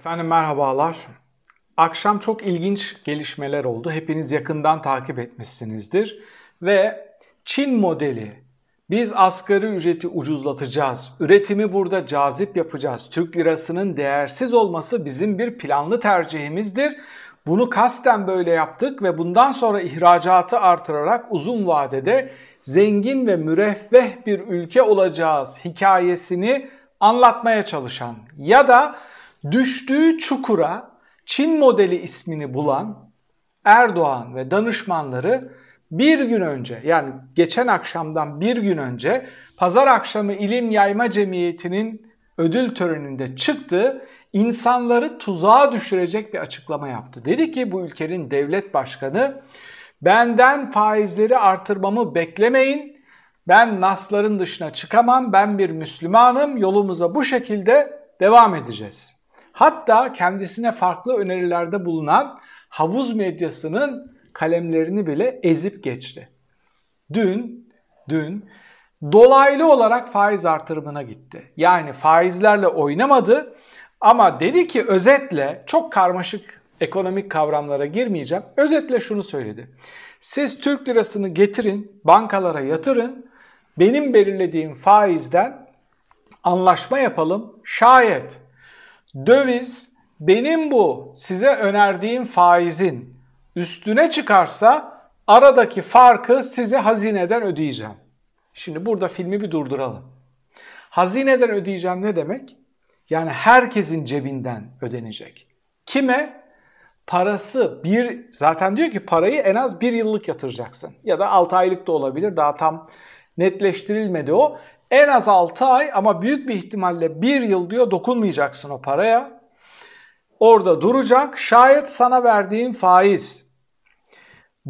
Efendim merhabalar. Akşam çok ilginç gelişmeler oldu. Hepiniz yakından takip etmişsinizdir. Ve Çin modeli biz asgari ücreti ucuzlatacağız. Üretimi burada cazip yapacağız. Türk lirasının değersiz olması bizim bir planlı tercihimizdir. Bunu kasten böyle yaptık ve bundan sonra ihracatı artırarak uzun vadede zengin ve müreffeh bir ülke olacağız hikayesini anlatmaya çalışan ya da düştüğü çukura Çin modeli ismini bulan Erdoğan ve danışmanları bir gün önce yani geçen akşamdan bir gün önce pazar akşamı İlim Yayma Cemiyeti'nin ödül töreninde çıktı insanları tuzağa düşürecek bir açıklama yaptı. Dedi ki bu ülkenin devlet başkanı benden faizleri artırmamı beklemeyin. Ben nasların dışına çıkamam. Ben bir Müslümanım. Yolumuza bu şekilde devam edeceğiz. Hatta kendisine farklı önerilerde bulunan havuz medyasının kalemlerini bile ezip geçti. Dün, dün dolaylı olarak faiz artırımına gitti. Yani faizlerle oynamadı ama dedi ki özetle çok karmaşık ekonomik kavramlara girmeyeceğim. Özetle şunu söyledi. Siz Türk lirasını getirin, bankalara yatırın. Benim belirlediğim faizden anlaşma yapalım. Şayet döviz benim bu size önerdiğim faizin üstüne çıkarsa aradaki farkı size hazineden ödeyeceğim. Şimdi burada filmi bir durduralım. Hazineden ödeyeceğim ne demek? Yani herkesin cebinden ödenecek. Kime? Parası bir zaten diyor ki parayı en az bir yıllık yatıracaksın. Ya da 6 aylık da olabilir daha tam netleştirilmedi o. En az 6 ay ama büyük bir ihtimalle 1 yıl diyor dokunmayacaksın o paraya. Orada duracak. Şayet sana verdiğim faiz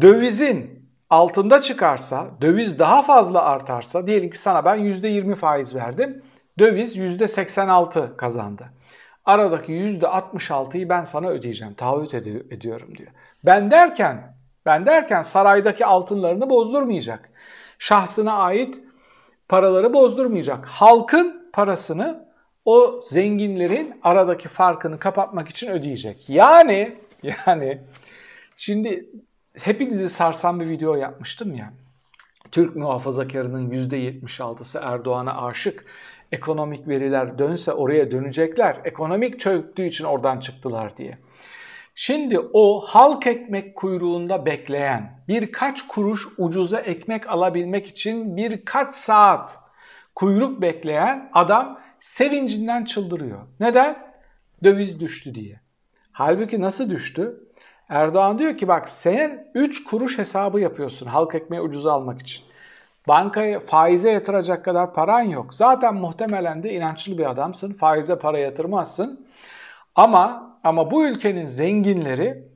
dövizin altında çıkarsa, döviz daha fazla artarsa, diyelim ki sana ben %20 faiz verdim, döviz %86 kazandı. Aradaki %66'yı ben sana ödeyeceğim, taahhüt ed- ediyorum diyor. Ben derken, ben derken saraydaki altınlarını bozdurmayacak. Şahsına ait paraları bozdurmayacak. Halkın parasını o zenginlerin aradaki farkını kapatmak için ödeyecek. Yani yani şimdi hepinizi sarsan bir video yapmıştım ya. Türk muhafazakarının %76'sı Erdoğan'a aşık. Ekonomik veriler dönse oraya dönecekler. Ekonomik çöktüğü için oradan çıktılar diye. Şimdi o halk ekmek kuyruğunda bekleyen, birkaç kuruş ucuza ekmek alabilmek için birkaç saat kuyruk bekleyen adam sevincinden çıldırıyor. Neden? Döviz düştü diye. Halbuki nasıl düştü? Erdoğan diyor ki bak sen 3 kuruş hesabı yapıyorsun halk ekmeği ucuza almak için. Bankaya faize yatıracak kadar paran yok. Zaten muhtemelen de inançlı bir adamsın. Faize para yatırmazsın. Ama ama bu ülkenin zenginleri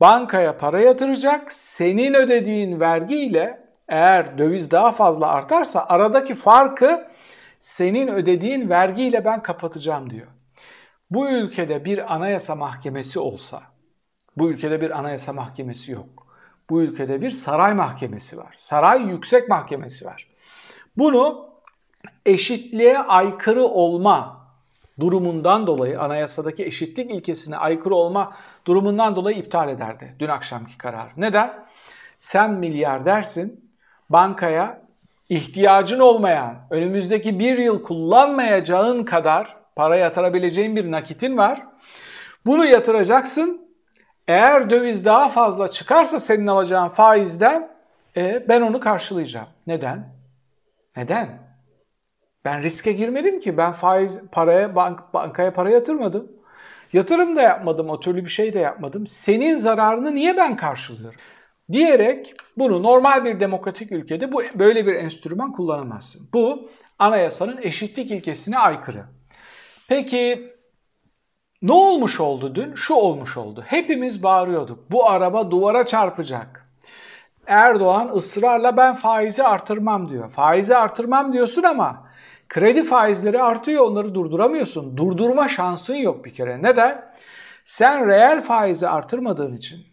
bankaya para yatıracak. Senin ödediğin vergiyle eğer döviz daha fazla artarsa aradaki farkı senin ödediğin vergiyle ben kapatacağım diyor. Bu ülkede bir anayasa mahkemesi olsa, bu ülkede bir anayasa mahkemesi yok. Bu ülkede bir saray mahkemesi var. Saray yüksek mahkemesi var. Bunu eşitliğe aykırı olma durumundan dolayı anayasadaki eşitlik ilkesine aykırı olma durumundan dolayı iptal ederdi dün akşamki karar. Neden? Sen milyardersin, bankaya ihtiyacın olmayan, önümüzdeki bir yıl kullanmayacağın kadar para yatırabileceğin bir nakitin var. Bunu yatıracaksın. Eğer döviz daha fazla çıkarsa senin alacağın faizden e, ben onu karşılayacağım. Neden? Neden? Ben riske girmedim ki. Ben faiz paraya bank, bankaya para yatırmadım. Yatırım da yapmadım, o türlü bir şey de yapmadım. Senin zararını niye ben karşılıyorum? Diyerek bunu normal bir demokratik ülkede bu böyle bir enstrüman kullanamazsın. Bu anayasanın eşitlik ilkesine aykırı. Peki ne olmuş oldu dün? Şu olmuş oldu. Hepimiz bağırıyorduk. Bu araba duvara çarpacak. Erdoğan ısrarla ben faizi artırmam diyor. Faizi artırmam diyorsun ama kredi faizleri artıyor onları durduramıyorsun. Durdurma şansın yok bir kere. Neden? Sen reel faizi artırmadığın için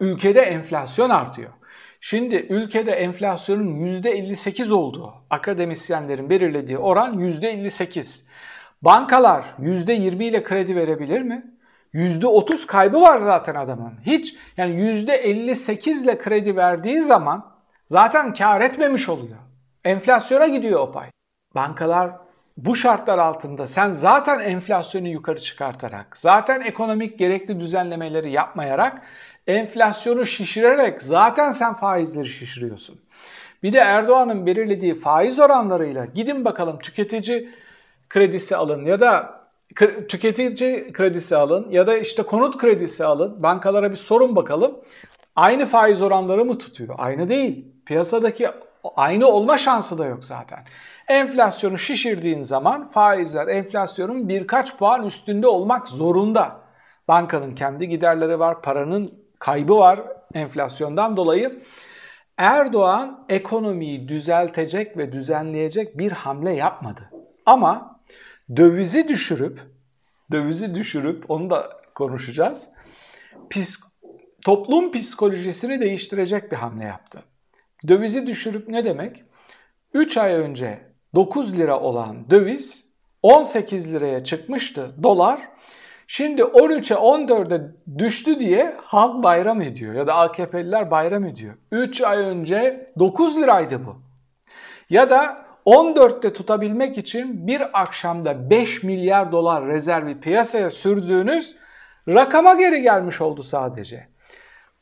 ülkede enflasyon artıyor. Şimdi ülkede enflasyonun %58 olduğu akademisyenlerin belirlediği oran %58. Bankalar %20 ile kredi verebilir mi? %30 kaybı var zaten adamın. Hiç yani %58 ile kredi verdiği zaman zaten kar etmemiş oluyor. Enflasyona gidiyor o pay. Bankalar bu şartlar altında sen zaten enflasyonu yukarı çıkartarak, zaten ekonomik gerekli düzenlemeleri yapmayarak, enflasyonu şişirerek zaten sen faizleri şişiriyorsun. Bir de Erdoğan'ın belirlediği faiz oranlarıyla gidin bakalım tüketici kredisi alın ya da tüketici kredisi alın ya da işte konut kredisi alın. Bankalara bir sorun bakalım. Aynı faiz oranları mı tutuyor? Aynı değil. Piyasadaki aynı olma şansı da yok zaten. Enflasyonu şişirdiğin zaman faizler enflasyonun birkaç puan üstünde olmak zorunda. Bankanın kendi giderleri var, paranın kaybı var enflasyondan dolayı. Erdoğan ekonomiyi düzeltecek ve düzenleyecek bir hamle yapmadı. Ama dövizi düşürüp dövizi düşürüp onu da konuşacağız. Pis, toplum psikolojisini değiştirecek bir hamle yaptı. Dövizi düşürüp ne demek? 3 ay önce 9 lira olan döviz 18 liraya çıkmıştı dolar. Şimdi 13'e 14'e düştü diye halk bayram ediyor ya da AKP'liler bayram ediyor. 3 ay önce 9 liraydı bu. Ya da 14'te tutabilmek için bir akşamda 5 milyar dolar rezervi piyasaya sürdüğünüz rakama geri gelmiş oldu sadece.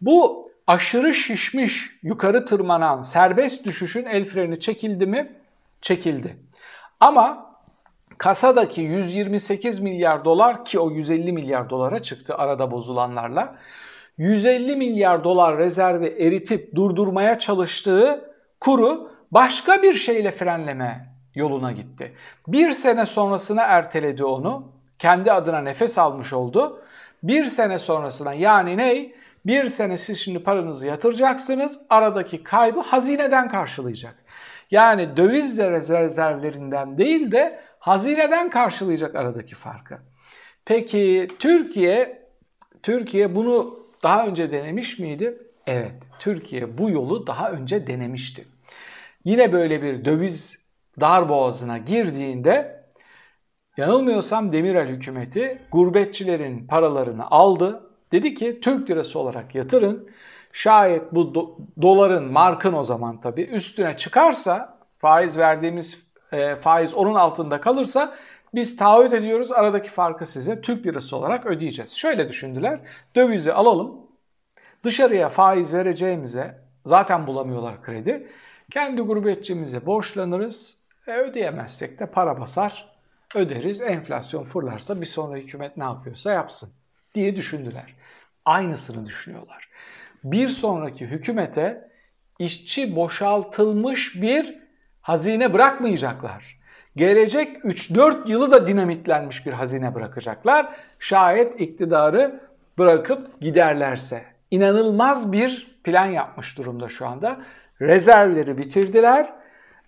Bu aşırı şişmiş, yukarı tırmanan serbest düşüşün el freni çekildi mi? Çekildi. Ama kasadaki 128 milyar dolar ki o 150 milyar dolara çıktı arada bozulanlarla. 150 milyar dolar rezervi eritip durdurmaya çalıştığı kuru başka bir şeyle frenleme yoluna gitti. Bir sene sonrasına erteledi onu. Kendi adına nefes almış oldu. Bir sene sonrasına yani ney? Bir sene siz şimdi paranızı yatıracaksınız. Aradaki kaybı hazineden karşılayacak. Yani döviz rezervlerinden değil de hazineden karşılayacak aradaki farkı. Peki Türkiye Türkiye bunu daha önce denemiş miydi? Evet, Türkiye bu yolu daha önce denemişti. Yine böyle bir döviz dar boğazına girdiğinde yanılmıyorsam Demirel hükümeti gurbetçilerin paralarını aldı. Dedi ki Türk lirası olarak yatırın. Şayet bu do- doların, markın o zaman tabii üstüne çıkarsa faiz verdiğimiz e, faiz onun altında kalırsa biz taahhüt ediyoruz aradaki farkı size Türk lirası olarak ödeyeceğiz. Şöyle düşündüler. Dövizi alalım. Dışarıya faiz vereceğimize zaten bulamıyorlar kredi. Kendi gurbetçimize borçlanırız. E, ödeyemezsek de para basar, öderiz. Enflasyon fırlarsa bir sonraki hükümet ne yapıyorsa yapsın diye düşündüler. Aynısını düşünüyorlar. Bir sonraki hükümete işçi boşaltılmış bir hazine bırakmayacaklar. Gelecek 3-4 yılı da dinamitlenmiş bir hazine bırakacaklar. Şayet iktidarı bırakıp giderlerse. İnanılmaz bir plan yapmış durumda şu anda. Rezervleri bitirdiler.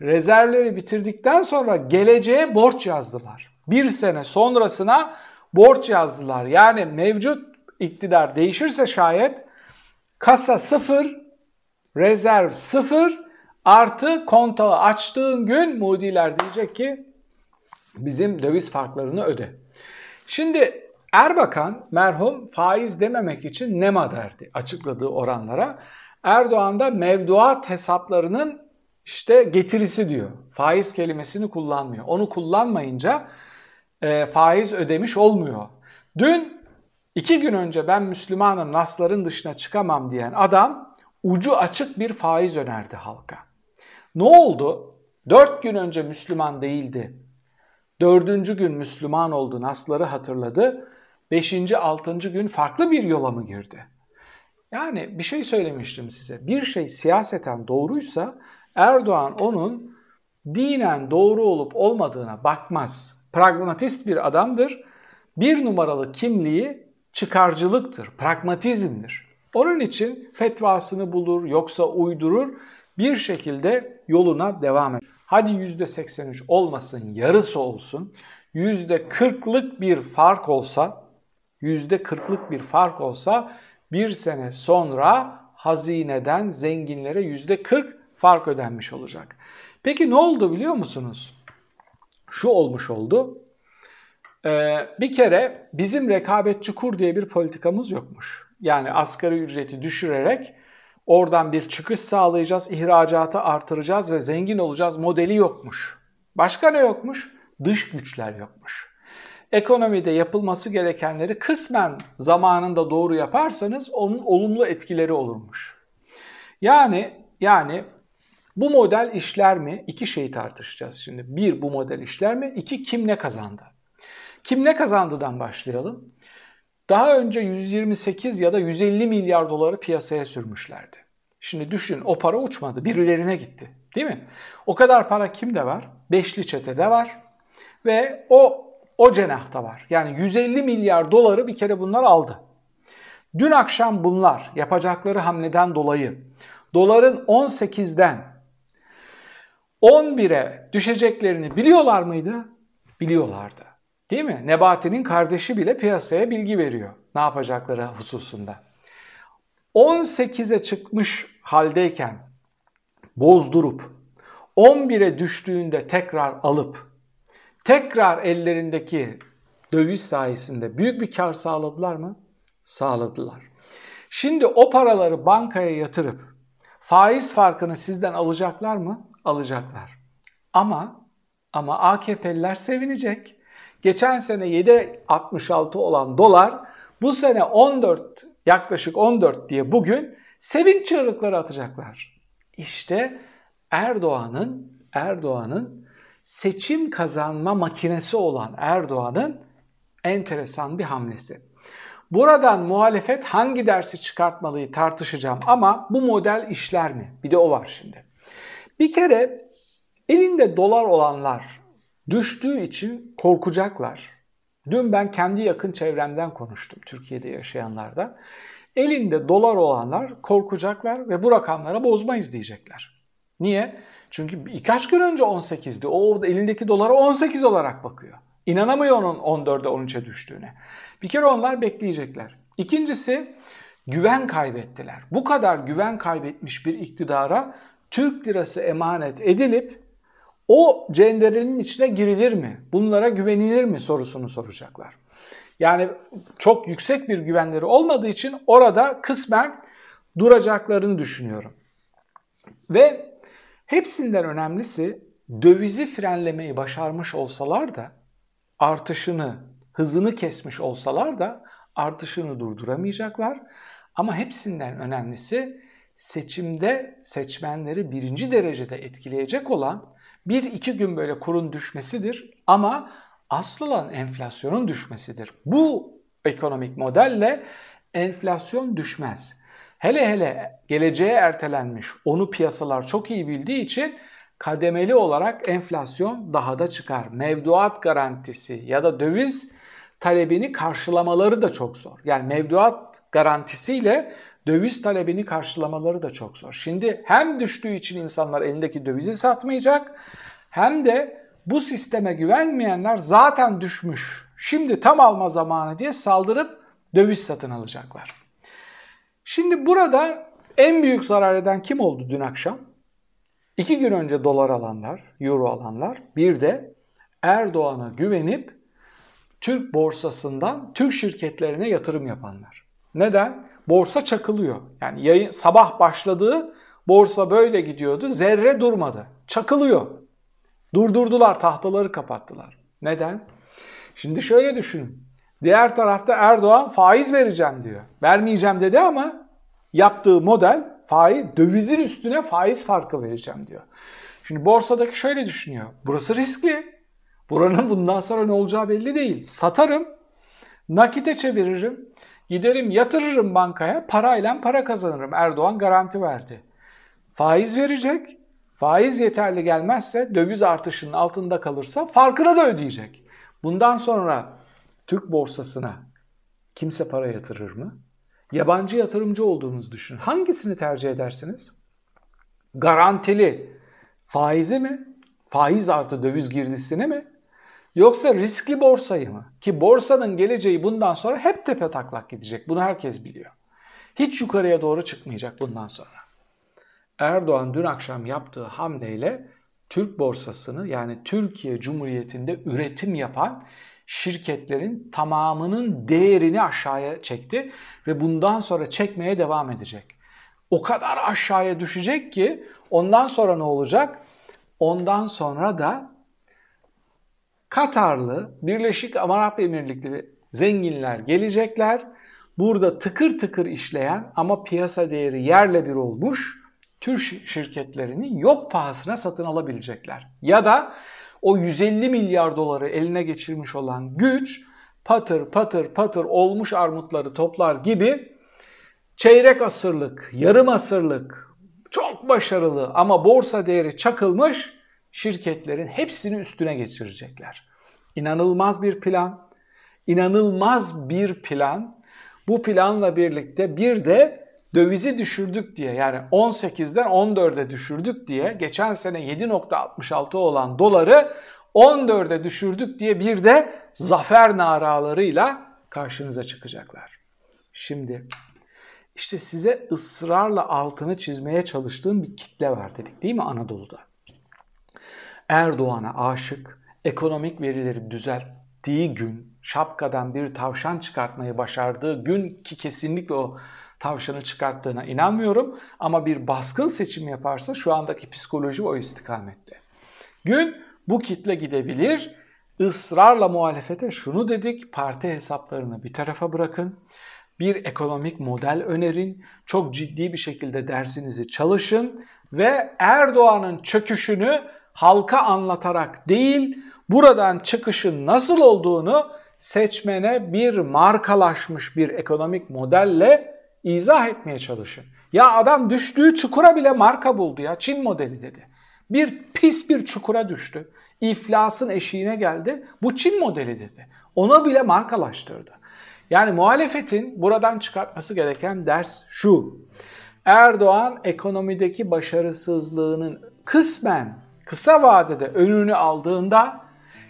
Rezervleri bitirdikten sonra geleceğe borç yazdılar. Bir sene sonrasına borç yazdılar. Yani mevcut iktidar değişirse şayet kasa sıfır, rezerv sıfır, artı kontağı açtığın gün Moody'ler diyecek ki bizim döviz farklarını öde. Şimdi Erbakan merhum faiz dememek için NEMA derdi açıkladığı oranlara. Erdoğan da mevduat hesaplarının işte getirisi diyor. Faiz kelimesini kullanmıyor. Onu kullanmayınca e, faiz ödemiş olmuyor. Dün iki gün önce ben Müslümanım nasların dışına çıkamam diyen adam ucu açık bir faiz önerdi halka. Ne oldu? Dört gün önce Müslüman değildi. Dördüncü gün Müslüman oldu, nasları hatırladı. Beşinci, altıncı gün farklı bir yola mı girdi? Yani bir şey söylemiştim size. Bir şey siyaseten doğruysa Erdoğan onun dinen doğru olup olmadığına bakmaz. Pragmatist bir adamdır. Bir numaralı kimliği çıkarcılıktır, pragmatizmdir. Onun için fetvasını bulur, yoksa uydurur, bir şekilde yoluna devam eder. Hadi %83 olmasın, yarısı olsun. %40'lık bir fark olsa, %40'lık bir fark olsa bir sene sonra hazineden zenginlere %40 fark ödenmiş olacak. Peki ne oldu biliyor musunuz? Şu olmuş oldu. Ee, bir kere bizim rekabetçi kur diye bir politikamız yokmuş. Yani asgari ücreti düşürerek oradan bir çıkış sağlayacağız, ihracatı artıracağız ve zengin olacağız modeli yokmuş. Başka ne yokmuş? Dış güçler yokmuş. Ekonomide yapılması gerekenleri kısmen zamanında doğru yaparsanız onun olumlu etkileri olurmuş. Yani yani bu model işler mi? İki şeyi tartışacağız şimdi. Bir bu model işler mi? İki kim ne kazandı? Kim ne kazandıdan başlayalım. Daha önce 128 ya da 150 milyar doları piyasaya sürmüşlerdi. Şimdi düşün o para uçmadı birilerine gitti değil mi? O kadar para kimde var? Beşli çetede var ve o o cenahta var. Yani 150 milyar doları bir kere bunlar aldı. Dün akşam bunlar yapacakları hamleden dolayı doların 18'den 11'e düşeceklerini biliyorlar mıydı? Biliyorlardı. Değil mi? Nebati'nin kardeşi bile piyasaya bilgi veriyor ne yapacakları hususunda. 18'e çıkmış haldeyken bozdurup 11'e düştüğünde tekrar alıp tekrar ellerindeki döviz sayesinde büyük bir kar sağladılar mı? Sağladılar. Şimdi o paraları bankaya yatırıp faiz farkını sizden alacaklar mı? Alacaklar. Ama ama AKP'liler sevinecek. Geçen sene 7.66 olan dolar bu sene 14 yaklaşık 14 diye bugün sevinç çığlıkları atacaklar. İşte Erdoğan'ın Erdoğan'ın seçim kazanma makinesi olan Erdoğan'ın enteresan bir hamlesi. Buradan muhalefet hangi dersi çıkartmalıyı tartışacağım ama bu model işler mi? Bir de o var şimdi. Bir kere elinde dolar olanlar düştüğü için korkacaklar. Dün ben kendi yakın çevremden konuştum Türkiye'de yaşayanlarda. Elinde dolar olanlar korkacaklar ve bu rakamlara bozmayız diyecekler. Niye? Çünkü birkaç gün önce 18'di. O elindeki dolara 18 olarak bakıyor. İnanamıyor onun 14'e 13'e düştüğüne. Bir kere onlar bekleyecekler. İkincisi güven kaybettiler. Bu kadar güven kaybetmiş bir iktidara Türk lirası emanet edilip o cenderenin içine girilir mi? Bunlara güvenilir mi sorusunu soracaklar. Yani çok yüksek bir güvenleri olmadığı için orada kısmen duracaklarını düşünüyorum. Ve hepsinden önemlisi dövizi frenlemeyi başarmış olsalar da artışını, hızını kesmiş olsalar da artışını durduramayacaklar. Ama hepsinden önemlisi seçimde seçmenleri birinci derecede etkileyecek olan bir iki gün böyle kurun düşmesidir ama asıl olan enflasyonun düşmesidir. Bu ekonomik modelle enflasyon düşmez. Hele hele geleceğe ertelenmiş onu piyasalar çok iyi bildiği için kademeli olarak enflasyon daha da çıkar. Mevduat garantisi ya da döviz talebini karşılamaları da çok zor. Yani mevduat garantisiyle döviz talebini karşılamaları da çok zor. Şimdi hem düştüğü için insanlar elindeki dövizi satmayacak hem de bu sisteme güvenmeyenler zaten düşmüş. Şimdi tam alma zamanı diye saldırıp döviz satın alacaklar. Şimdi burada en büyük zarar eden kim oldu dün akşam? İki gün önce dolar alanlar, euro alanlar, bir de Erdoğan'a güvenip Türk borsasından Türk şirketlerine yatırım yapanlar. Neden? Borsa çakılıyor. Yani yayın, sabah başladığı borsa böyle gidiyordu. Zerre durmadı. Çakılıyor. Durdurdular, tahtaları kapattılar. Neden? Şimdi şöyle düşünün. Diğer tarafta Erdoğan faiz vereceğim diyor. Vermeyeceğim dedi ama yaptığı model faiz dövizin üstüne faiz farkı vereceğim diyor. Şimdi borsadaki şöyle düşünüyor. Burası riskli. Buranın bundan sonra ne olacağı belli değil. Satarım, nakite çeviririm, giderim yatırırım bankaya, parayla para kazanırım. Erdoğan garanti verdi. Faiz verecek, faiz yeterli gelmezse, döviz artışının altında kalırsa farkını da ödeyecek. Bundan sonra Türk borsasına kimse para yatırır mı? Yabancı yatırımcı olduğunuzu düşünün. Hangisini tercih edersiniz? Garantili faizi mi? Faiz artı döviz girdisini mi? Yoksa riskli borsayı mı? Ki borsanın geleceği bundan sonra hep tepe taklak gidecek. Bunu herkes biliyor. Hiç yukarıya doğru çıkmayacak bundan sonra. Erdoğan dün akşam yaptığı hamleyle Türk borsasını yani Türkiye Cumhuriyeti'nde üretim yapan şirketlerin tamamının değerini aşağıya çekti ve bundan sonra çekmeye devam edecek. O kadar aşağıya düşecek ki ondan sonra ne olacak? Ondan sonra da Katarlı, Birleşik Arap Emirlikleri zenginler gelecekler. Burada tıkır tıkır işleyen ama piyasa değeri yerle bir olmuş tür şirketlerini yok pahasına satın alabilecekler. Ya da o 150 milyar doları eline geçirmiş olan güç patır patır patır olmuş armutları toplar gibi çeyrek asırlık, yarım asırlık çok başarılı ama borsa değeri çakılmış şirketlerin hepsini üstüne geçirecekler. İnanılmaz bir plan, inanılmaz bir plan. Bu planla birlikte bir de dövizi düşürdük diye yani 18'den 14'e düşürdük diye geçen sene 7.66 olan doları 14'e düşürdük diye bir de zafer naralarıyla karşınıza çıkacaklar. Şimdi işte size ısrarla altını çizmeye çalıştığım bir kitle var dedik değil mi Anadolu'da? Erdoğan'a aşık, ekonomik verileri düzelttiği gün, şapkadan bir tavşan çıkartmayı başardığı gün ki kesinlikle o tavşanı çıkarttığına inanmıyorum ama bir baskın seçim yaparsa şu andaki psikoloji o istikamette. Gün bu kitle gidebilir. Israrla muhalefete şunu dedik, parti hesaplarını bir tarafa bırakın. Bir ekonomik model önerin, çok ciddi bir şekilde dersinizi çalışın ve Erdoğan'ın çöküşünü halka anlatarak değil, buradan çıkışın nasıl olduğunu seçmene bir markalaşmış bir ekonomik modelle izah etmeye çalışın. Ya adam düştüğü çukura bile marka buldu ya. Çin modeli dedi. Bir pis bir çukura düştü. İflasın eşiğine geldi. Bu Çin modeli dedi. Onu bile markalaştırdı. Yani muhalefetin buradan çıkartması gereken ders şu. Erdoğan ekonomideki başarısızlığının kısmen kısa vadede önünü aldığında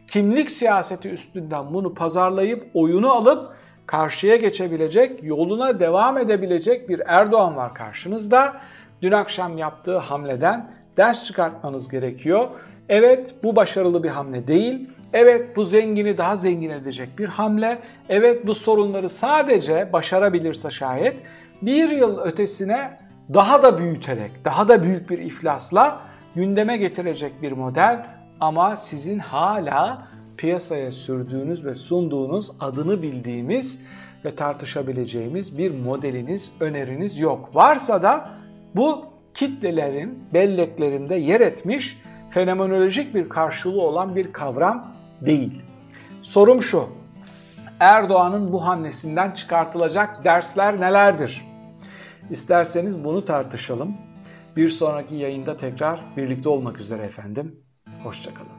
kimlik siyaseti üstünden bunu pazarlayıp oyunu alıp karşıya geçebilecek, yoluna devam edebilecek bir Erdoğan var karşınızda. Dün akşam yaptığı hamleden ders çıkartmanız gerekiyor. Evet bu başarılı bir hamle değil. Evet bu zengini daha zengin edecek bir hamle. Evet bu sorunları sadece başarabilirse şayet bir yıl ötesine daha da büyüterek, daha da büyük bir iflasla gündeme getirecek bir model ama sizin hala piyasaya sürdüğünüz ve sunduğunuz adını bildiğimiz ve tartışabileceğimiz bir modeliniz, öneriniz yok. Varsa da bu kitlelerin belleklerinde yer etmiş fenomenolojik bir karşılığı olan bir kavram değil. Sorum şu. Erdoğan'ın bu hamlesinden çıkartılacak dersler nelerdir? İsterseniz bunu tartışalım. Bir sonraki yayında tekrar birlikte olmak üzere efendim. Hoşçakalın.